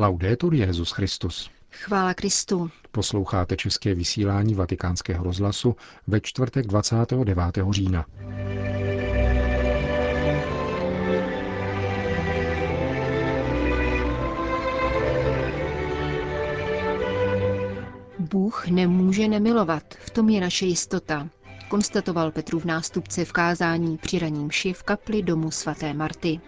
Laudetur Jezus Christus. Chvála Kristu. Posloucháte české vysílání Vatikánského rozhlasu ve čtvrtek 29. října. Bůh nemůže nemilovat, v tom je naše jistota, konstatoval Petrův nástupce v kázání při raním ši v kapli domu svaté Marty.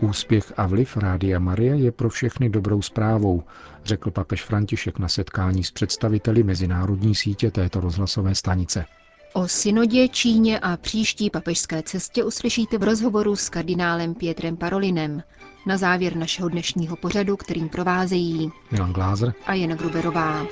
Úspěch a vliv Rádia Marie je pro všechny dobrou zprávou, řekl papež František na setkání s představiteli mezinárodní sítě této rozhlasové stanice. O synodě, Číně a příští papežské cestě uslyšíte v rozhovoru s kardinálem Pietrem Parolinem. Na závěr našeho dnešního pořadu, kterým provázejí Milan Glázer a Jana Gruberová.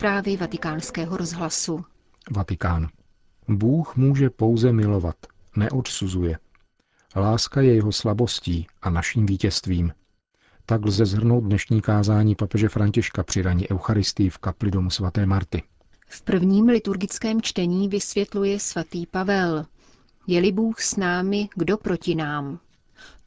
Zprávy vatikánského rozhlasu. Vatikán. Bůh může pouze milovat, neodsuzuje. Láska je jeho slabostí a naším vítězstvím. Tak lze zhrnout dnešní kázání papeže Františka při raní Eucharistii v kapli domu svaté Marty. V prvním liturgickém čtení vysvětluje svatý Pavel. Je-li Bůh s námi, kdo proti nám?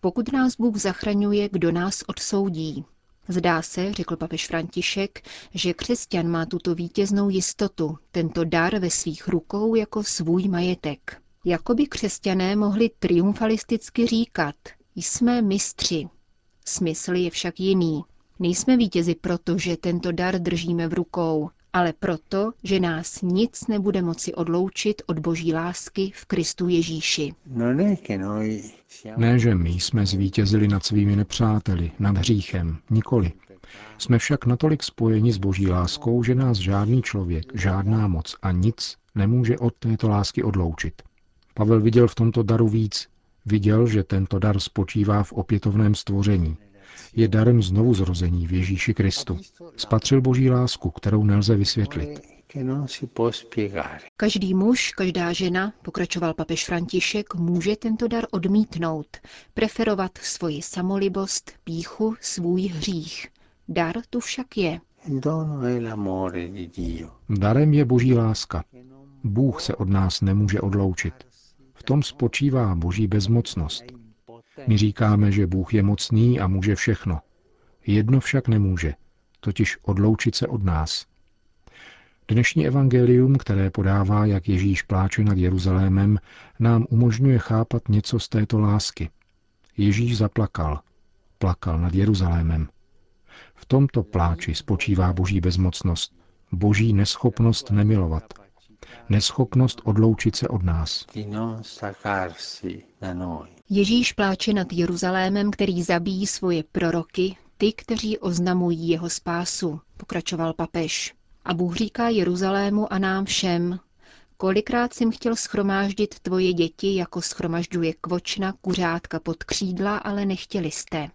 Pokud nás Bůh zachraňuje, kdo nás odsoudí? Zdá se, řekl papež František, že křesťan má tuto vítěznou jistotu, tento dar ve svých rukou jako svůj majetek. Jakoby křesťané mohli triumfalisticky říkat, jsme mistři. Smysl je však jiný. Nejsme vítězi proto, že tento dar držíme v rukou, ale proto, že nás nic nebude moci odloučit od boží lásky v Kristu Ježíši. Ne, že my jsme zvítězili nad svými nepřáteli, nad hříchem, nikoli. Jsme však natolik spojeni s boží láskou, že nás žádný člověk, žádná moc a nic nemůže od této lásky odloučit. Pavel viděl v tomto daru víc. Viděl, že tento dar spočívá v opětovném stvoření, je darem znovu zrození v Ježíši Kristu. Spatřil boží lásku, kterou nelze vysvětlit. Každý muž, každá žena, pokračoval papež František, může tento dar odmítnout, preferovat svoji samolibost, píchu, svůj hřích. Dar tu však je. Darem je boží láska. Bůh se od nás nemůže odloučit. V tom spočívá boží bezmocnost. My říkáme, že Bůh je mocný a může všechno. Jedno však nemůže, totiž odloučit se od nás. Dnešní evangelium, které podává, jak Ježíš pláče nad Jeruzalémem, nám umožňuje chápat něco z této lásky. Ježíš zaplakal. Plakal nad Jeruzalémem. V tomto pláči spočívá boží bezmocnost, boží neschopnost nemilovat, neschopnost odloučit se od nás. Ježíš pláče nad Jeruzalémem, který zabíjí svoje proroky, ty, kteří oznamují jeho spásu, pokračoval papež. A Bůh říká Jeruzalému a nám všem, kolikrát jsem chtěl schromáždit tvoje děti, jako schromažďuje kvočna kuřátka pod křídla, ale nechtěli jste.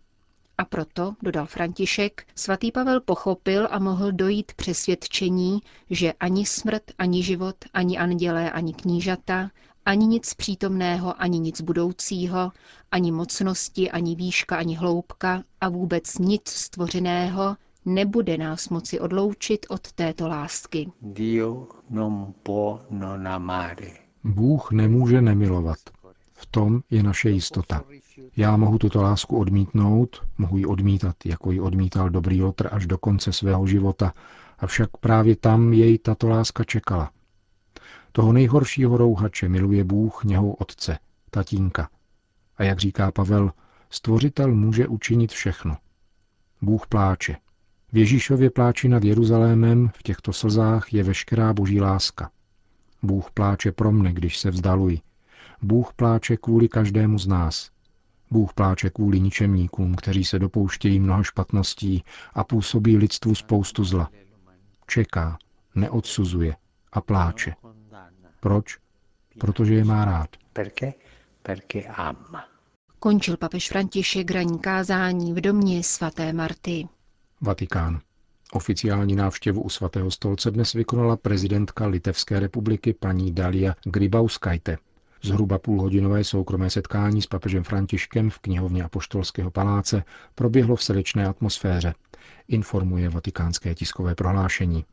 A proto, dodal František, svatý Pavel pochopil a mohl dojít přesvědčení, že ani smrt, ani život, ani andělé, ani knížata, ani nic přítomného, ani nic budoucího, ani mocnosti, ani výška, ani hloubka a vůbec nic stvořeného nebude nás moci odloučit od této lásky. Bůh nemůže nemilovat. V tom je naše jistota. Já mohu tuto lásku odmítnout, mohu ji odmítat, jako ji odmítal dobrý Lotr až do konce svého života, avšak právě tam jej tato láska čekala. Toho nejhoršího rouhače miluje Bůh něhou otce, tatínka. A jak říká Pavel, stvořitel může učinit všechno. Bůh pláče. V Ježíšově pláči nad Jeruzalémem v těchto slzách je veškerá boží láska. Bůh pláče pro mne, když se vzdaluji. Bůh pláče kvůli každému z nás. Bůh pláče kvůli ničemníkům, kteří se dopouštějí mnoha špatností a působí lidstvu spoustu zla. Čeká, neodsuzuje a pláče. Proč? Protože je má rád. Končil papež František raní kázání v domě svaté Marty. Vatikán. Oficiální návštěvu u svatého stolce dnes vykonala prezidentka Litevské republiky paní Dalia Grybauskajte. Zhruba půlhodinové soukromé setkání s papežem Františkem v knihovně Apoštolského paláce proběhlo v srdečné atmosféře, informuje vatikánské tiskové prohlášení.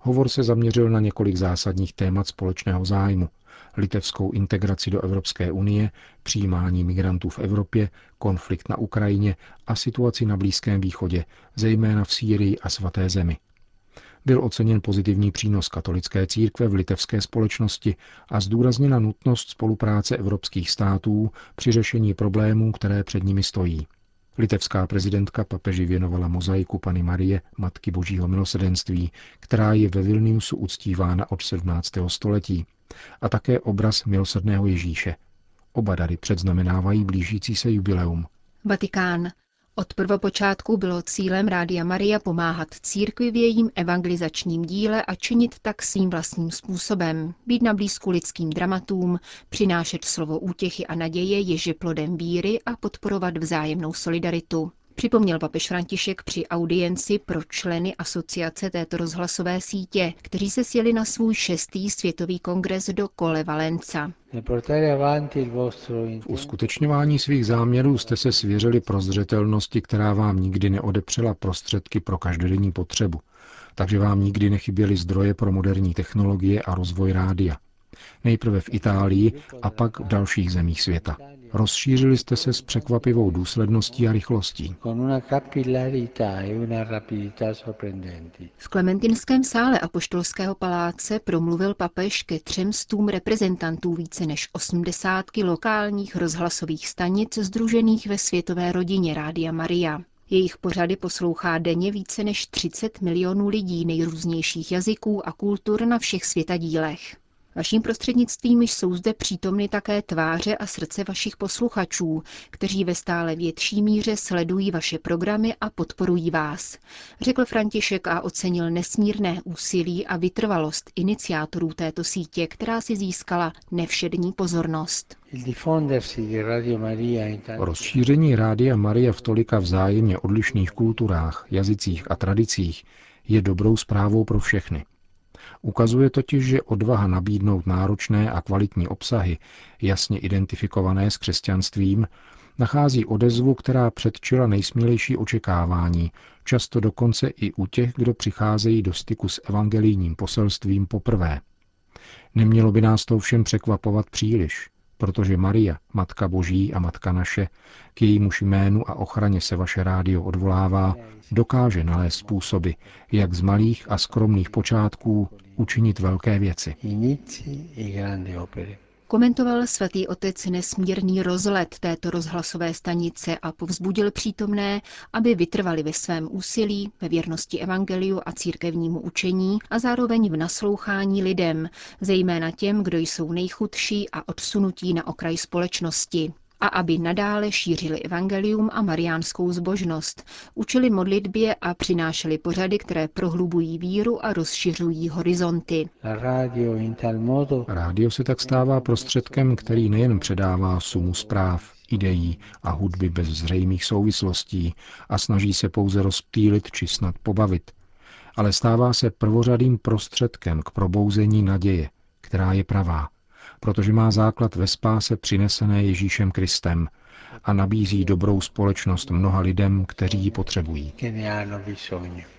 Hovor se zaměřil na několik zásadních témat společného zájmu. Litevskou integraci do Evropské unie, přijímání migrantů v Evropě, konflikt na Ukrajině a situaci na Blízkém východě, zejména v Sýrii a svaté zemi. Byl oceněn pozitivní přínos katolické církve v litevské společnosti a zdůrazněna nutnost spolupráce evropských států při řešení problémů, které před nimi stojí. Litevská prezidentka papeži věnovala mozaiku Pany Marie, Matky Božího milosedenství, která je ve Vilniusu uctívána od 17. století, a také obraz milosrdného Ježíše. Oba dary předznamenávají blížící se jubileum. Vatikán. Od prvopočátku bylo cílem Rádia Maria pomáhat církvi v jejím evangelizačním díle a činit tak svým vlastním způsobem, být na blízku lidským dramatům, přinášet slovo útěchy a naděje, jež je plodem víry a podporovat vzájemnou solidaritu. Připomněl papež František při audienci pro členy asociace této rozhlasové sítě, kteří se sjeli na svůj šestý světový kongres do Kole Valenca. V uskutečňování svých záměrů jste se svěřili prozřetelnosti, která vám nikdy neodepřela prostředky pro každodenní potřebu, takže vám nikdy nechyběly zdroje pro moderní technologie a rozvoj rádia. Nejprve v Itálii a pak v dalších zemích světa. Rozšířili jste se s překvapivou důsledností a rychlostí. E v Klementinském sále Apoštolského paláce promluvil papež ke třem stům reprezentantů více než 80 lokálních rozhlasových stanic združených ve světové rodině Rádia Maria. Jejich pořady poslouchá denně více než 30 milionů lidí nejrůznějších jazyků a kultur na všech světadílech. Vaším prostřednictvím jsou zde přítomny také tváře a srdce vašich posluchačů, kteří ve stále větší míře sledují vaše programy a podporují vás, řekl František a ocenil nesmírné úsilí a vytrvalost iniciátorů této sítě, která si získala nevšední pozornost. Rozšíření Rádia Maria v tolika vzájemně odlišných kulturách, jazycích a tradicích je dobrou zprávou pro všechny. Ukazuje totiž, že odvaha nabídnout náročné a kvalitní obsahy, jasně identifikované s křesťanstvím, nachází odezvu, která předčila nejsmělejší očekávání, často dokonce i u těch, kdo přicházejí do styku s evangelijním poselstvím poprvé. Nemělo by nás to všem překvapovat příliš, protože Maria, Matka Boží a Matka naše, k jejímuž jménu a ochraně se vaše rádio odvolává, dokáže nalézt způsoby, jak z malých a skromných počátků učinit velké věci. Komentoval svatý otec nesmírný rozlet této rozhlasové stanice a povzbudil přítomné, aby vytrvali ve svém úsilí, ve věrnosti evangeliu a církevnímu učení a zároveň v naslouchání lidem, zejména těm, kdo jsou nejchudší a odsunutí na okraj společnosti a aby nadále šířili evangelium a mariánskou zbožnost, učili modlitbě a přinášeli pořady, které prohlubují víru a rozšiřují horizonty. Rádio se tak stává prostředkem, který nejen předává sumu zpráv, ideí a hudby bez zřejmých souvislostí a snaží se pouze rozptýlit či snad pobavit, ale stává se prvořadým prostředkem k probouzení naděje, která je pravá, protože má základ ve spáse přinesené Ježíšem Kristem a nabízí dobrou společnost mnoha lidem, kteří ji potřebují.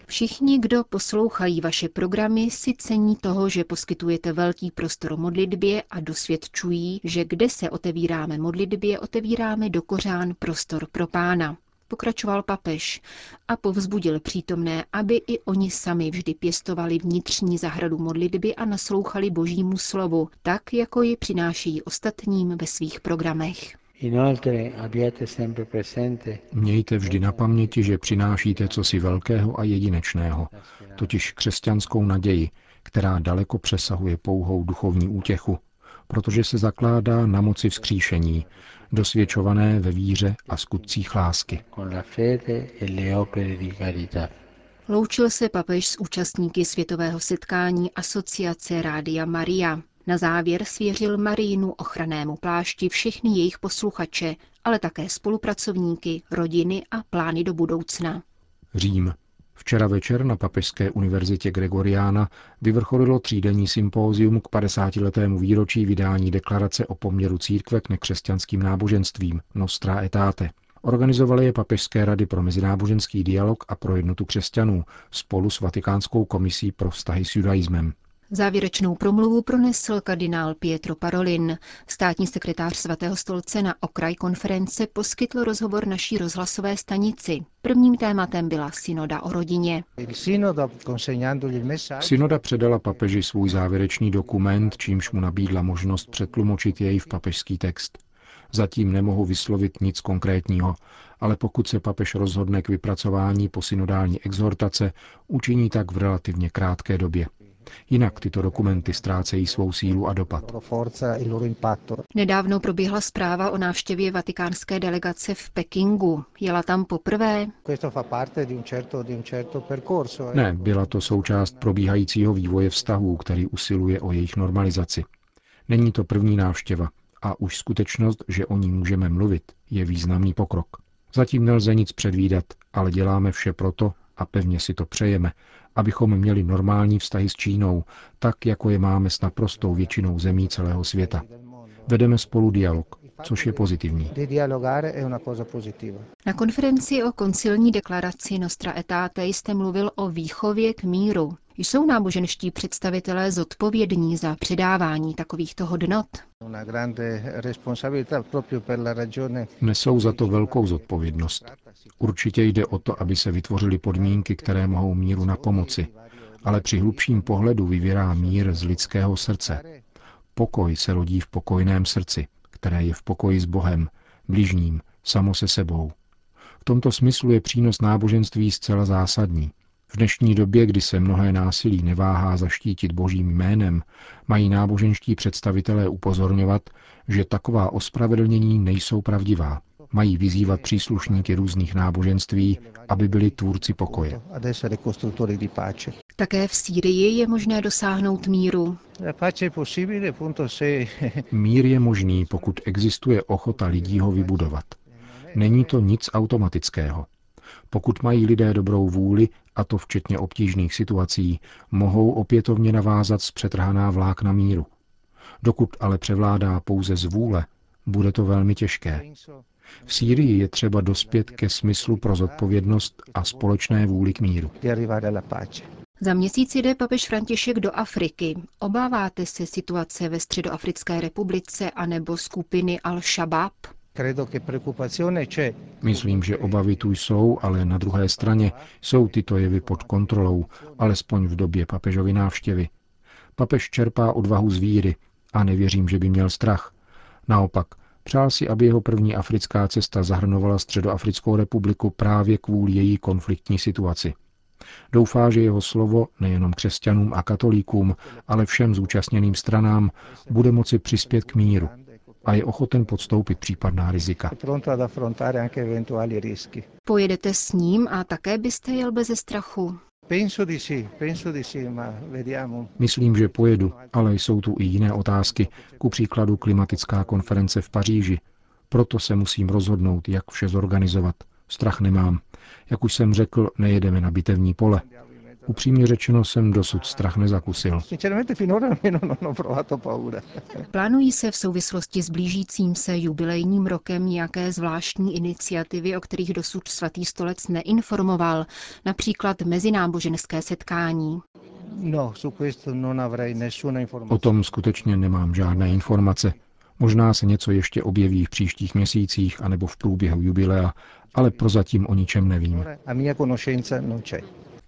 Všichni, kdo poslouchají vaše programy, si cení toho, že poskytujete velký prostor modlitbě a dosvědčují, že kde se otevíráme modlitbě, otevíráme do kořán prostor pro pána pokračoval papež a povzbudil přítomné, aby i oni sami vždy pěstovali vnitřní zahradu modlitby a naslouchali božímu slovu, tak jako ji přinášejí ostatním ve svých programech. Mějte vždy na paměti, že přinášíte cosi velkého a jedinečného, totiž křesťanskou naději, která daleko přesahuje pouhou duchovní útěchu, protože se zakládá na moci vzkříšení, dosvědčované ve víře a skutcích lásky. E Loučil se papež s účastníky světového setkání Asociace Rádia Maria. Na závěr svěřil Marínu ochranému plášti všechny jejich posluchače, ale také spolupracovníky, rodiny a plány do budoucna. Řím. Včera večer na Papežské univerzitě Gregoriana vyvrcholilo třídenní sympózium k 50-letému výročí vydání deklarace o poměru církve k nekřesťanským náboženstvím Nostra Etate. Organizovaly je Papežské rady pro mezináboženský dialog a pro jednotu křesťanů spolu s Vatikánskou komisí pro vztahy s judaismem. Závěrečnou promluvu pronesl kardinál Pietro Parolin. Státní sekretář svatého stolce na okraj konference poskytl rozhovor naší rozhlasové stanici. Prvním tématem byla synoda o rodině. Synoda předala papeži svůj závěrečný dokument, čímž mu nabídla možnost přetlumočit jej v papežský text. Zatím nemohu vyslovit nic konkrétního, ale pokud se papež rozhodne k vypracování posynodální exhortace, učiní tak v relativně krátké době. Jinak tyto dokumenty ztrácejí svou sílu a dopad. Nedávno proběhla zpráva o návštěvě vatikánské delegace v Pekingu. Jela tam poprvé? Ne, byla to součást probíhajícího vývoje vztahů, který usiluje o jejich normalizaci. Není to první návštěva a už skutečnost, že o ní můžeme mluvit, je významný pokrok. Zatím nelze nic předvídat, ale děláme vše proto, a pevně si to přejeme, abychom měli normální vztahy s Čínou, tak jako je máme s naprostou většinou zemí celého světa. Vedeme spolu dialog, což je pozitivní. Na konferenci o koncilní deklaraci Nostra Etate jste mluvil o výchově k míru. Jsou náboženští představitelé zodpovědní za předávání takovýchto hodnot? Nesou za to velkou zodpovědnost. Určitě jde o to, aby se vytvořily podmínky, které mohou míru na pomoci, ale při hlubším pohledu vyvírá mír z lidského srdce. Pokoj se rodí v pokojném srdci, které je v pokoji s Bohem, bližním, samo se sebou. V tomto smyslu je přínos náboženství zcela zásadní. V dnešní době, kdy se mnohé násilí neváhá zaštítit božím jménem, mají náboženští představitelé upozorňovat, že taková ospravedlnění nejsou pravdivá. Mají vyzývat příslušníky různých náboženství, aby byli tvůrci pokoje. Také v Sýrii je možné dosáhnout míru. Mír je možný, pokud existuje ochota lidí ho vybudovat. Není to nic automatického. Pokud mají lidé dobrou vůli, a to včetně obtížných situací, mohou opětovně navázat zpřetrhaná vlákna míru. Dokud ale převládá pouze zvůle, bude to velmi těžké. V Sýrii je třeba dospět ke smyslu pro zodpovědnost a společné vůli k míru. Za měsíc jde papež František do Afriky. Obáváte se situace ve Středoafrické republice anebo skupiny Al-Shabaab? Myslím, že obavy tu jsou, ale na druhé straně jsou tyto jevy pod kontrolou, alespoň v době papežovy návštěvy. Papež čerpá odvahu z víry a nevěřím, že by měl strach. Naopak, přál si, aby jeho první africká cesta zahrnovala Středoafrickou republiku právě kvůli její konfliktní situaci. Doufá, že jeho slovo nejenom křesťanům a katolíkům, ale všem zúčastněným stranám bude moci přispět k míru a je ochoten podstoupit případná rizika. Pojedete s ním a také byste jel bez strachu? Myslím, že pojedu, ale jsou tu i jiné otázky, ku příkladu klimatická konference v Paříži. Proto se musím rozhodnout, jak vše zorganizovat. Strach nemám. Jak už jsem řekl, nejedeme na bitevní pole. Upřímně řečeno jsem dosud strach nezakusil. Plánují se v souvislosti s blížícím se jubilejním rokem nějaké zvláštní iniciativy, o kterých dosud svatý stolec neinformoval, například mezináboženské setkání? No, o tom skutečně nemám žádné informace. Možná se něco ještě objeví v příštích měsících anebo v průběhu jubilea, ale prozatím o ničem nevím.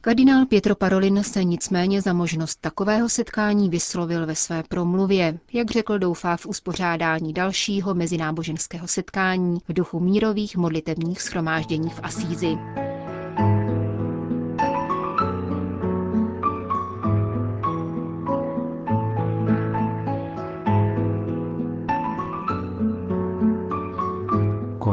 Kardinál Pietro Parolin se nicméně za možnost takového setkání vyslovil ve své promluvě. Jak řekl, doufá v uspořádání dalšího mezináboženského setkání v duchu mírových modlitebních schromáždění v Asízi.